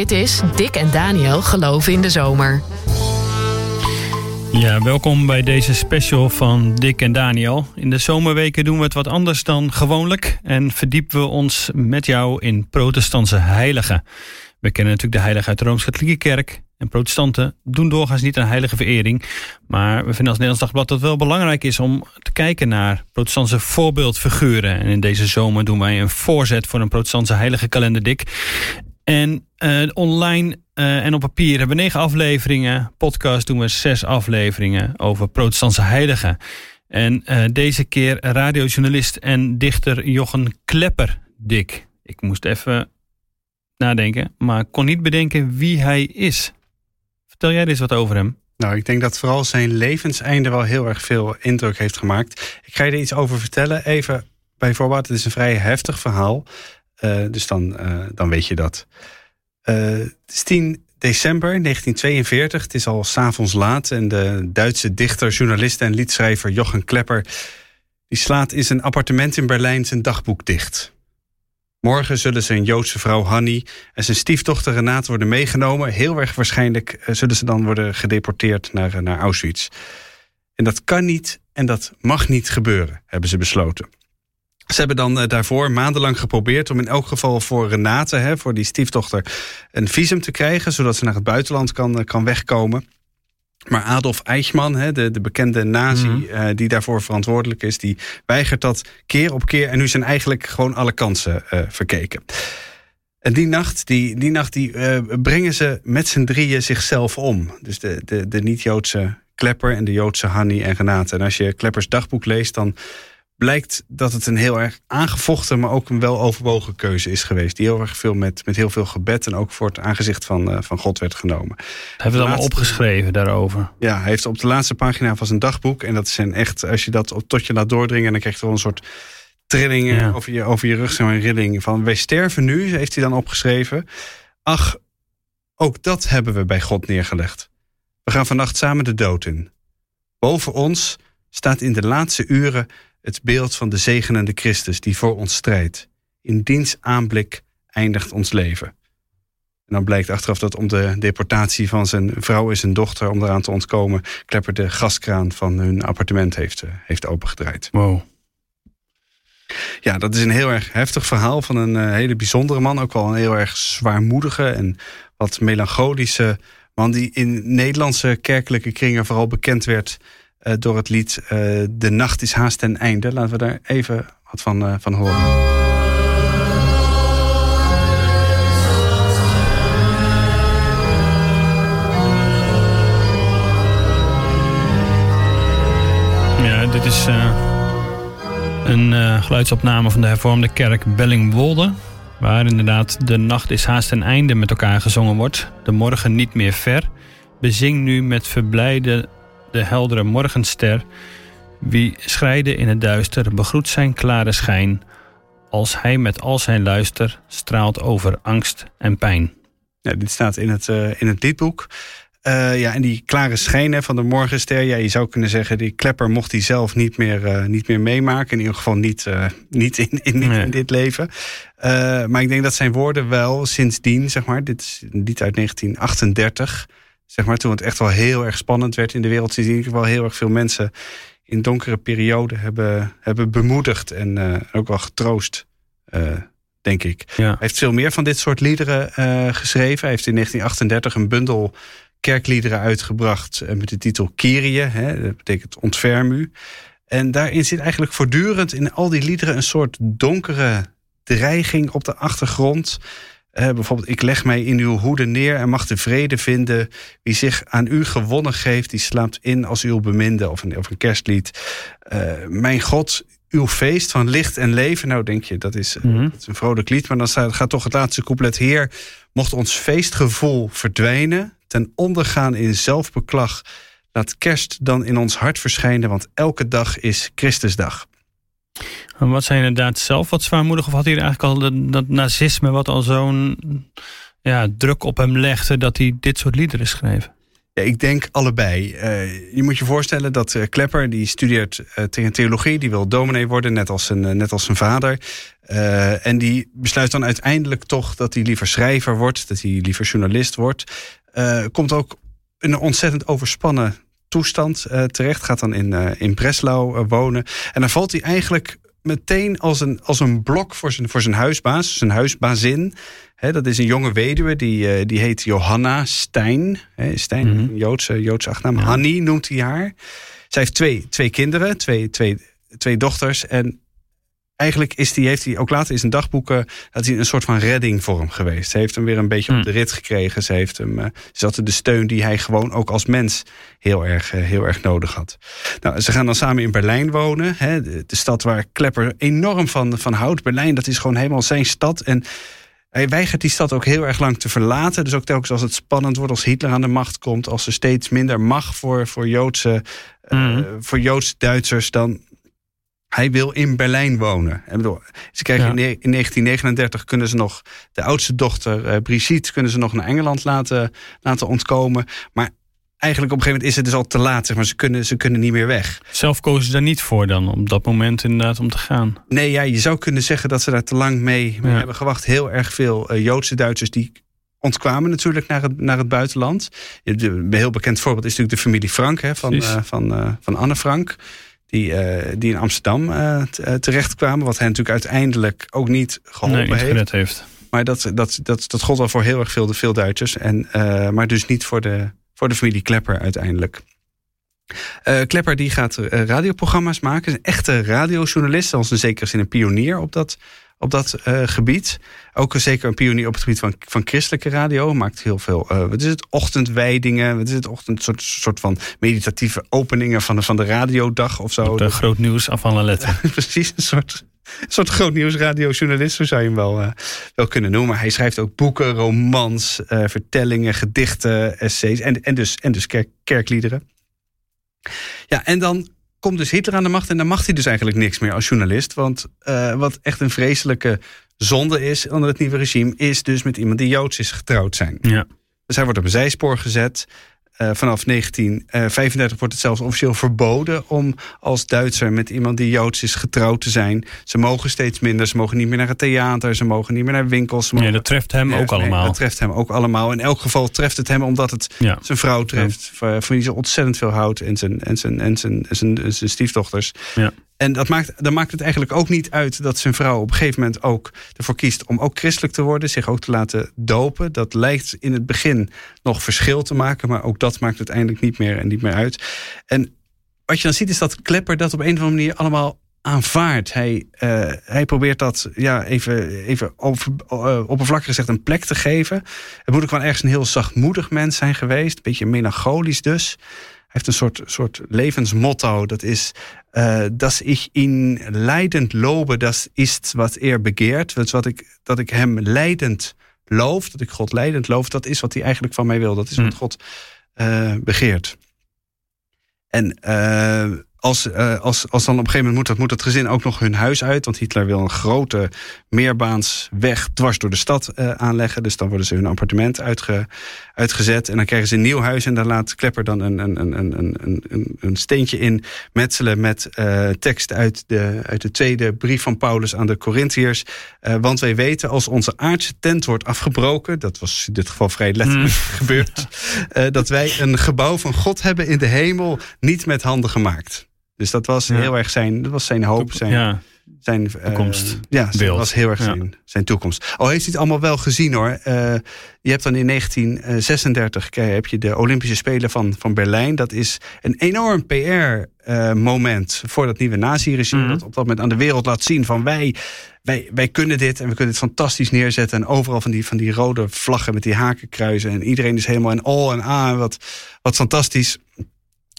Dit is Dick en Daniel Geloven in de Zomer. Ja, welkom bij deze special van Dick en Daniel. In de zomerweken doen we het wat anders dan gewoonlijk en verdiepen we ons met jou in protestantse heiligen. We kennen natuurlijk de heilige uit de Rooms-Katholieke Kerk. En protestanten doen doorgaans niet een heilige verering. Maar we vinden als Nederlands Dagblad dat het wel belangrijk is om te kijken naar protestantse voorbeeldfiguren. En in deze zomer doen wij een voorzet voor een protestantse heilige kalender, Dick. En uh, online uh, en op papier hebben we negen afleveringen. Podcast doen we zes afleveringen over protestantse heiligen. En uh, deze keer radiojournalist en dichter Jochen Klepper, Dick. Ik moest even nadenken, maar kon niet bedenken wie hij is. Vertel jij eens wat over hem? Nou, ik denk dat vooral zijn levenseinde wel heel erg veel indruk heeft gemaakt. Ik ga je er iets over vertellen. Even bij voorbaat, het is een vrij heftig verhaal. Uh, dus dan, uh, dan weet je dat. Uh, het is 10 december 1942. Het is al s'avonds laat. En de Duitse dichter, journalist en liedschrijver Jochen Klepper... die slaat in zijn appartement in Berlijn zijn dagboek dicht. Morgen zullen zijn Joodse vrouw Hanni en zijn stiefdochter Renate worden meegenomen. Heel erg waarschijnlijk zullen ze dan worden gedeporteerd naar, naar Auschwitz. En dat kan niet en dat mag niet gebeuren, hebben ze besloten. Ze hebben dan daarvoor maandenlang geprobeerd om in elk geval voor Renate, hè, voor die stiefdochter, een visum te krijgen, zodat ze naar het buitenland kan, kan wegkomen. Maar Adolf Eichmann, de, de bekende nazi mm -hmm. die daarvoor verantwoordelijk is, die weigert dat keer op keer. En nu zijn eigenlijk gewoon alle kansen uh, verkeken. En die nacht, die, die, nacht die, uh, brengen ze met z'n drieën zichzelf om. Dus de, de, de niet-Joodse Klepper en de Joodse Hanni en Renate. En als je Kleppers dagboek leest, dan blijkt dat het een heel erg aangevochten, maar ook een wel overwogen keuze is geweest. Die heel erg veel met, met heel veel gebed en ook voor het aangezicht van, uh, van God werd genomen. Hij heeft het allemaal opgeschreven daarover. Ja, hij heeft op de laatste pagina van zijn dagboek. En dat zijn echt, als je dat tot je laat doordringen, dan krijg je wel een soort trillingen ja. over, je, over je rug, zo'n rilling van wij sterven nu, heeft hij dan opgeschreven. Ach, ook dat hebben we bij God neergelegd. We gaan vannacht samen de dood in. Boven ons staat in de laatste uren het beeld van de zegenende Christus die voor ons strijdt. In diens aanblik eindigt ons leven. En dan blijkt achteraf dat om de deportatie van zijn vrouw en zijn dochter, om eraan te ontkomen, Klepper de gaskraan van hun appartement heeft, heeft opengedraaid. Wow. Ja, dat is een heel erg heftig verhaal van een uh, hele bijzondere man. Ook wel een heel erg zwaarmoedige en wat melancholische man die in Nederlandse kerkelijke kringen vooral bekend werd uh, door het lied uh, De Nacht is haast ten einde. Laten we daar even wat van, uh, van horen. Ja, dit is een geluidsopname van de hervormde kerk Bellingwolde. Waar inderdaad de nacht is haast ten einde met elkaar gezongen wordt. De morgen niet meer ver. Bezing nu met verblijde de heldere morgenster. Wie schrijde in het duister, begroet zijn klare schijn. Als hij met al zijn luister straalt over angst en pijn. Ja, dit staat in het, uh, in het liedboek. Uh, ja, en die klare schijn van de morgenster, ja, je zou kunnen zeggen, die klepper mocht hij zelf niet meer, uh, niet meer meemaken. In ieder geval niet, uh, niet in, in, nee. in, dit leven. maar ik denk dat zijn woorden wel sindsdien, zeg maar, dit is een lied uit 1938 zeg maar, toen het echt wel heel erg spannend werd in de wereld, zie ik wel heel erg veel mensen in donkere perioden hebben, hebben bemoedigd en uh, ook wel getroost, uh, denk ik. Ja. Hij heeft veel meer van dit soort liederen uh, geschreven. Hij heeft in 1938 een bundel kerkliederen uitgebracht met de titel Kyrie, hè, dat betekent ontferm u. En daarin zit eigenlijk voortdurend in al die liederen een soort donkere dreiging op de achtergrond. Uh, bijvoorbeeld, ik leg mij in uw hoede neer en mag de vrede vinden. Wie zich aan u gewonnen geeft, die slaapt in als uw beminde. Of een, of een kerstlied. Uh, mijn God, uw feest van licht en leven. Nou, denk je, dat is, mm -hmm. dat is een vrolijk lied. Maar dan staat, gaat toch het laatste couplet. Heer, mocht ons feestgevoel verdwijnen. Ten ondergaan in zelfbeklag. Laat kerst dan in ons hart verschijnen. Want elke dag is Christusdag. Wat zijn inderdaad zelf wat zwaarmoedig? Of had hij eigenlijk al dat, nazisme wat al zo'n ja, druk op hem legde... dat hij dit soort liederen schreef? Ja, ik denk allebei. Uh, je moet je voorstellen dat uh, Klepper, die studeert uh, tegen theologie, die wil dominee worden, net als zijn, net als zijn vader. en die besluit dan uiteindelijk toch dat hij liever schrijver wordt, dat hij liever journalist wordt. komt ook een ontzettend overspannen toestand terecht, gaat dan in, in Breslau wonen. En dan valt hij eigenlijk meteen als een, als een blok voor zijn, voor zijn huisbaas, zijn huisbazin. He, dat is een jonge weduwe, die, die heet Johanna Stein. He, Stein, mm -hmm. Joodse, Joodse achternaam. Ja. Hanni noemt hij haar. Zij heeft twee, twee kinderen, twee, twee, twee dochters. En eigenlijk is die, heeft hij ook later in zijn dagboeken dat hij een soort van redding voor hem geweest. Ze heeft hem weer een beetje op Hmm. de rit gekregen. Ze heeft hem, uh, ze had de steun die hij gewoon ook als mens heel erg, uh, heel erg nodig had. Nou, ze gaan dan samen in Berlijn wonen. Hè, de, de, stad waar Klepper enorm van, van houdt. Berlijn, dat is gewoon helemaal zijn stad. En hij weigert die stad ook heel erg lang te verlaten. Dus ook telkens als het spannend wordt, als Hitler aan de macht komt, als er steeds minder mag voor, voor, Joodse, uh, voor Joodse Duitsers, dan hij wil in Berlijn wonen. Bedoel, ze krijgen Ja. in, ne- in 1939 kunnen ze nog de oudste dochter eh, Brigitte kunnen ze nog naar Engeland laten, laten ontkomen. Maar eigenlijk op een gegeven moment is het dus al te laat. Zeg maar. ze, kunnen, ze kunnen niet meer weg. Zelf kozen ze daar niet voor dan, op dat moment inderdaad om te gaan. Nee, ja, je zou kunnen zeggen dat ze daar te lang mee, mee Ja. hebben gewacht. Heel erg veel eh, Joodse Duitsers die ontkwamen natuurlijk naar het, naar het buitenland. Een heel bekend voorbeeld is natuurlijk de familie Frank hè, van, eh, van, van Anne Frank. Die, eh, die in Amsterdam eh, eh, terechtkwamen. Wat hen natuurlijk uiteindelijk ook niet geholpen nee, heeft. heeft. Maar dat, dat, dat, dat gold wel voor heel erg veel, veel Duitsers. En, maar dus niet voor de, voor de familie Klepper uiteindelijk. Eh, Klepper die gaat eh, radioprogramma's maken. Een echte radiojournalist. Zelfs in zekere zin een pionier op dat, op dat eh, gebied. Ook een- zeker een pionier op het gebied van, van christelijke radio. Maakt heel veel, wat is het, ochtendwijdingen. Wat is het, ochtend, soort, soort van meditatieve openingen van de, van de radiodag of zo. De groot nieuws af precies een soort, een soort groot nieuwsradiojournalist, zo zou je hem wel, wel kunnen noemen. Hij schrijft ook boeken, romans, vertellingen, gedichten, essays en, en dus, en dus kerk, kerkliederen. Ja, en dan komt dus Hitler aan de macht en dan mag hij dus eigenlijk niks meer als journalist. Want eh, wat echt een vreselijke zonde is onder het nieuwe regime, is dus met iemand die Joods is getrouwd zijn. Ja. Dus hij wordt op een zijspoor gezet. Eh, vanaf 1935 wordt het zelfs officieel verboden om als Duitser met iemand die Joods is getrouwd te zijn. Ze mogen steeds minder, ze mogen niet meer naar het theater, ze mogen niet meer naar winkels. Mogen dat treft hem ook allemaal. Dat treft hem ook allemaal. In elk geval treft het hem omdat het Ja. zijn vrouw treft, van van wie ze ontzettend veel houdt en zijn, en zijn, en zijn, en zijn, en zijn stiefdochters. En dat maakt, dan maakt het eigenlijk ook niet uit dat zijn vrouw op een gegeven moment ook ervoor kiest om ook christelijk te worden, zich ook te laten dopen. Dat lijkt in het begin nog verschil te maken, maar ook dat maakt uiteindelijk niet meer en niet meer uit. En wat je dan ziet is dat Klepper dat op een of andere manier allemaal aanvaardt. Hij, eh, hij probeert dat ja, even, even over, eh, oppervlakkig gezegd een plek te geven. Het moet ook wel ergens een heel zachtmoedig mens zijn geweest. Een beetje melancholisch dus. Hij heeft een soort, soort levensmotto. Dat is, eh dat ik in leidend lobe, dat is wat er begeert. Dus wat ik, dat ik hem leidend loof, dat ik God leidend loof, dat is wat hij eigenlijk van mij wil. Dat is wat Hmm. God eh, begeert. En eh, als, eh, als, als dan op een gegeven moment moet dat, moet dat gezin ook nog hun huis uit. Want Hitler wil een grote meerbaansweg dwars door de stad eh, aanleggen. Dus dan worden ze hun appartement uitge, uitgezet. En dan krijgen ze een nieuw huis. En daar laat Klepper dan een, een, een, een, een, een, een steentje in metselen met eh, tekst uit de, uit de tweede brief van Paulus aan de Corinthiërs. Want wij weten, als onze aardse tent wordt afgebroken, dat was in dit geval vrij letterlijk gebeurd, eh, dat wij een gebouw van God hebben in de hemel, niet met handen gemaakt. Dus dat was Ja. heel erg zijn, dat was zijn hoop, zijn, Ja, zijn eh, Toekomst. ja, dat was heel erg Ja. zijn, zijn toekomst. Al heeft hij het allemaal wel gezien hoor. Eh, je hebt dan in 1936 krijg- heb je de Olympische Spelen van, van Berlijn. Dat is een enorm PR-moment voor dat nieuwe nazi-regime. Mhm. Dat op dat moment aan de wereld laat zien van wij, wij, wij kunnen dit en we kunnen dit fantastisch neerzetten. En overal van die, van die rode vlaggen met die hakenkruisen. En iedereen is helemaal in all en aan. Wat, wat fantastisch.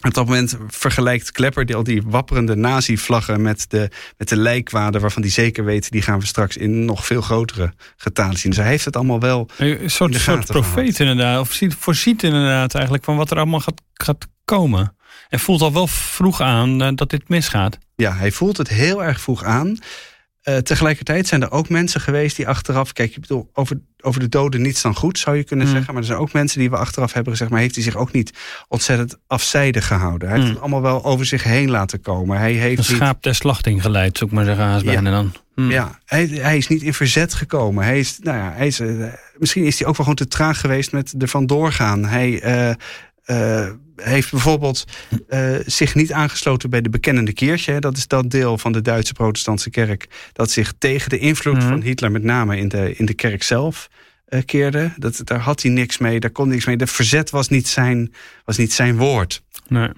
Op dat moment vergelijkt Klepper die, al die wapperende nazi-vlaggen met de, met de lijkwaden waarvan die zeker weten, die gaan we straks in nog veel grotere getalen zien. Dus hij heeft het allemaal wel. een soort, soort profeet inderdaad. Of ziet, voorziet inderdaad eigenlijk van wat er allemaal gaat, gaat komen. En voelt al wel vroeg aan eh, dat dit misgaat. Ja, hij voelt het heel erg vroeg aan. Uh, tegelijkertijd zijn er ook mensen geweest die achteraf. Kijk, ik bedoel, over, over de doden niets dan goed, zou je kunnen mm. zeggen. Maar er zijn ook mensen die we achteraf hebben gezegd. Maar heeft hij zich ook niet ontzettend afzijdig gehouden? Hij heeft mm. het allemaal wel over zich heen laten komen. Hij heeft een schaap niet... ter slachting geleid, zou ik maar zeggen. Als ja. dan. Mm. Ja, hij, hij, is niet in verzet gekomen. Hij is, nou ja, hij is, uh, misschien is hij ook wel gewoon te traag geweest met ervan doorgaan. Hij. Uh, heeft bijvoorbeeld uh, zich niet aangesloten bij de bekennende Kirche. Dat is dat deel van de Duitse protestantse kerk dat zich tegen de invloed mm. van Hitler met name in de, in de kerk zelf uh, keerde. Dat, daar had hij niks mee, daar kon niks mee. De verzet was niet zijn, was niet zijn woord. Nee.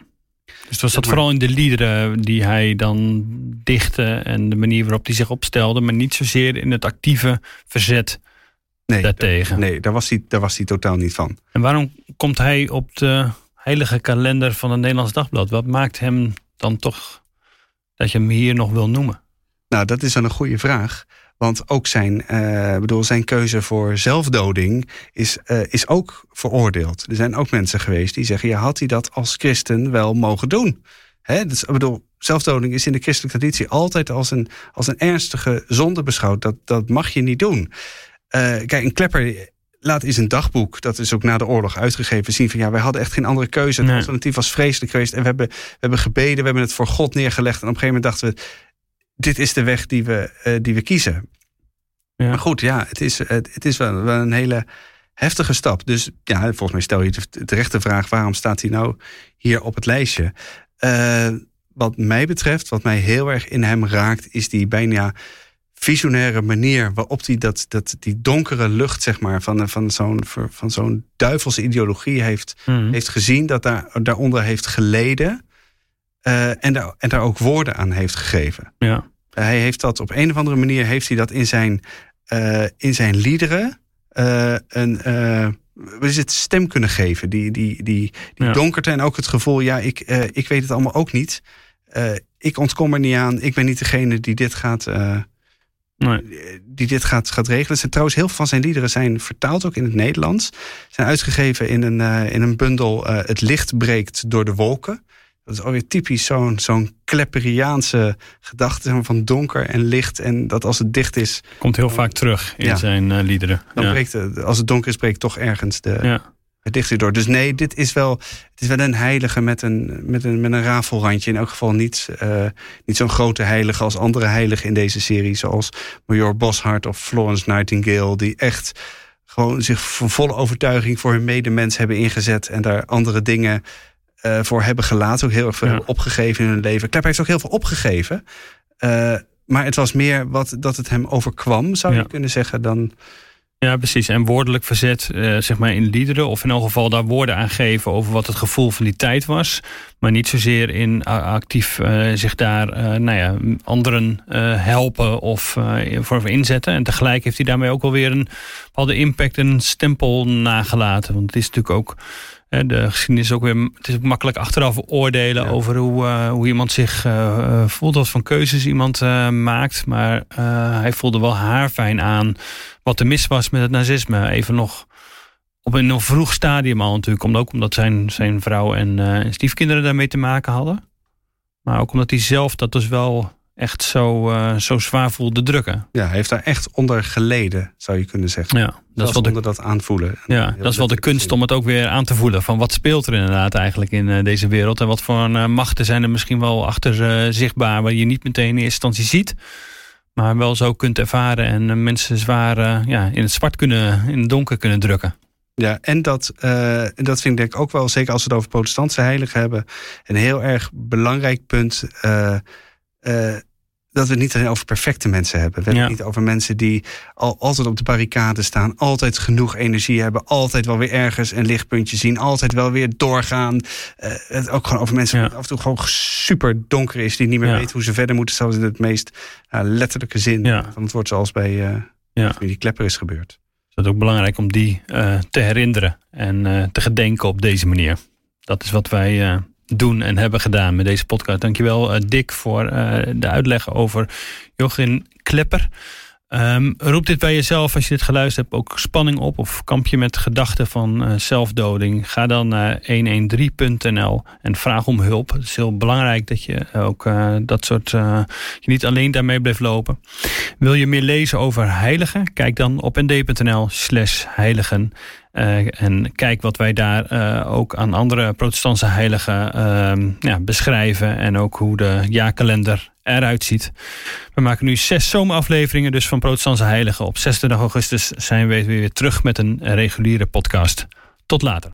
Dus was dat vooral in de liederen die hij dan dichtte en de manier waarop hij zich opstelde, maar niet zozeer in het actieve verzet nee, daartegen. Nee, daar was, hij, daar was hij totaal niet van. En waarom komt hij op de heilige kalender van het Nederlands Dagblad. Wat maakt hem dan toch dat je hem hier nog wil noemen? Nou, dat is dan een goede vraag. Want ook zijn, uh, bedoel, zijn keuze voor zelfdoding is, uh, is ook veroordeeld. Er zijn ook mensen geweest die zeggen: ja, had hij dat als christen wel mogen doen? Hè? Dus, bedoel, zelfdoding is in de christelijke traditie altijd als een, als een ernstige zonde beschouwd. Dat, dat mag je niet doen. Uh, kijk, een klepper laat in zijn dagboek, dat is ook na de oorlog uitgegeven, zien van ja, wij hadden echt geen andere keuze. Het alternatief was vreselijk geweest. En we hebben, we hebben gebeden, we hebben het voor God neergelegd. En op een gegeven moment dachten we, dit is de weg die we, uh, die we kiezen. Ja. Maar goed, ja, het is, het, is wel, wel, een hele heftige stap. Dus ja, volgens mij stel je de terechte vraag, waarom staat hij nou hier op het lijstje? Uh, wat mij betreft, wat mij heel erg in hem raakt, is die bijna visionaire manier waarop hij dat, dat, die donkere lucht zeg maar, van, van zo'n van zo'n duivelse ideologie heeft, mhm. heeft gezien, dat daar, daaronder heeft geleden uh, en, daar, en daar ook woorden aan heeft gegeven. Ja. Hij heeft dat op een of andere manier heeft hij dat in zijn, uh, in zijn liederen uh, een wat is het, stem kunnen geven. Die, die, die, die ja. donkerte en ook het gevoel, ja, ik, ik weet het allemaal ook niet. ik ontkom er niet aan. Ik ben niet degene die dit gaat, Nee. Die dit gaat, gaat regelen. Zijn, trouwens, heel veel van zijn liederen zijn vertaald ook in het Nederlands. Zijn uitgegeven in een, uh, in een bundel uh, Het licht breekt door de wolken. Dat is alweer typisch zo'n zo'n Klepperiaanse gedachte van donker en licht. En dat als het dicht is. Komt heel vaak terug in ja, zijn uh, liederen. Dan ja. breekt als het donker is, breekt toch ergens de, ja het dicht door. Dus nee, dit is wel, het is wel een heilige met een, met een, met een rafelrandje. In elk geval niet, uh, niet zo'n grote heilige als andere heiligen in deze serie. Zoals Major Boshart of Florence Nightingale. Die echt gewoon zich van volle overtuiging voor hun medemens hebben ingezet. En daar andere dingen uh, voor hebben gelaten. Ook heel erg veel ja. opgegeven in hun leven. Klep heeft ook heel veel opgegeven. Uh, maar het was meer wat, dat het hem overkwam, zou je kunnen zeggen, dan... Ja, precies. En woordelijk verzet, uh, zeg maar in liederen, of in elk geval daar woorden aan geven over wat het gevoel van die tijd was. Maar niet zozeer in actief uh, zich daar, nou ja, anderen helpen of voor inzetten. En tegelijk heeft hij daarmee ook alweer een bepaalde impact en stempel nagelaten. Want het is natuurlijk ook de geschiedenis is ook weer. Het is ook makkelijk achteraf oordelen ja. over hoe, uh, hoe iemand zich uh, voelt, wat van keuzes iemand uh, maakt. Maar hij voelde wel haarfijn aan wat er mis was met het nazisme. Even nog op een nog vroeg stadium al natuurlijk. Ook omdat zijn, zijn vrouw en stiefkinderen daarmee te maken hadden. Maar ook omdat hij zelf dat dus wel echt zo, uh, zo zwaar voelde drukken. Ja, hij heeft daar echt onder geleden, zou je kunnen zeggen. Ja, dat is wel onder dat aanvoelen. Ja, dat is wel de kunst om het ook weer aan te voelen. Van wat speelt er inderdaad eigenlijk in uh, deze wereld? En wat voor uh, machten zijn er misschien wel achter zichtbaar... waar je niet meteen in eerste instantie ziet... maar wel zo kunt ervaren en mensen zwaar ja, in het zwart kunnen... in het donker kunnen drukken. Ja, en dat, uh, dat vind ik denk ik ook wel, zeker als we het over protestantse heiligen hebben, een heel erg belangrijk punt. Uh, uh, dat we het niet alleen over perfecte mensen hebben. We hebben het niet over mensen die al, altijd op de barricade staan, altijd genoeg energie hebben, altijd wel weer ergens een lichtpuntje zien, altijd wel weer doorgaan. Uh, het ook gewoon over mensen ja. die af en toe gewoon super donker is, die niet meer ja. weten hoe ze verder moeten, zelfs in het meest uh, letterlijke zin van het woord, zoals bij uh, die Klepper is gebeurd. Het is ook belangrijk om die te herinneren en te gedenken op deze manier. Dat is wat wij doen en hebben gedaan met deze podcast. Dankjewel uh, Dick voor uh, de uitleg over Joachim Klepper. Um, roept dit bij jezelf als je dit geluisterd hebt ook spanning op of kamp je met gedachten van uh, zelfdoding? Ga dan naar 113.nl en vraag om hulp. Het is heel belangrijk dat je ook uh, dat soort uh, je niet alleen daarmee blijft lopen. Wil je meer lezen over heiligen? Kijk dan op nd.nl/slash heiligen. En kijk wat wij daar ook aan andere protestantse heiligen uh, ja, beschrijven. En ook hoe de jaarkalender eruit ziet. We maken nu zes zomerafleveringen dus van protestantse heiligen. Op 26 augustus zijn we weer terug met een reguliere podcast. Tot later.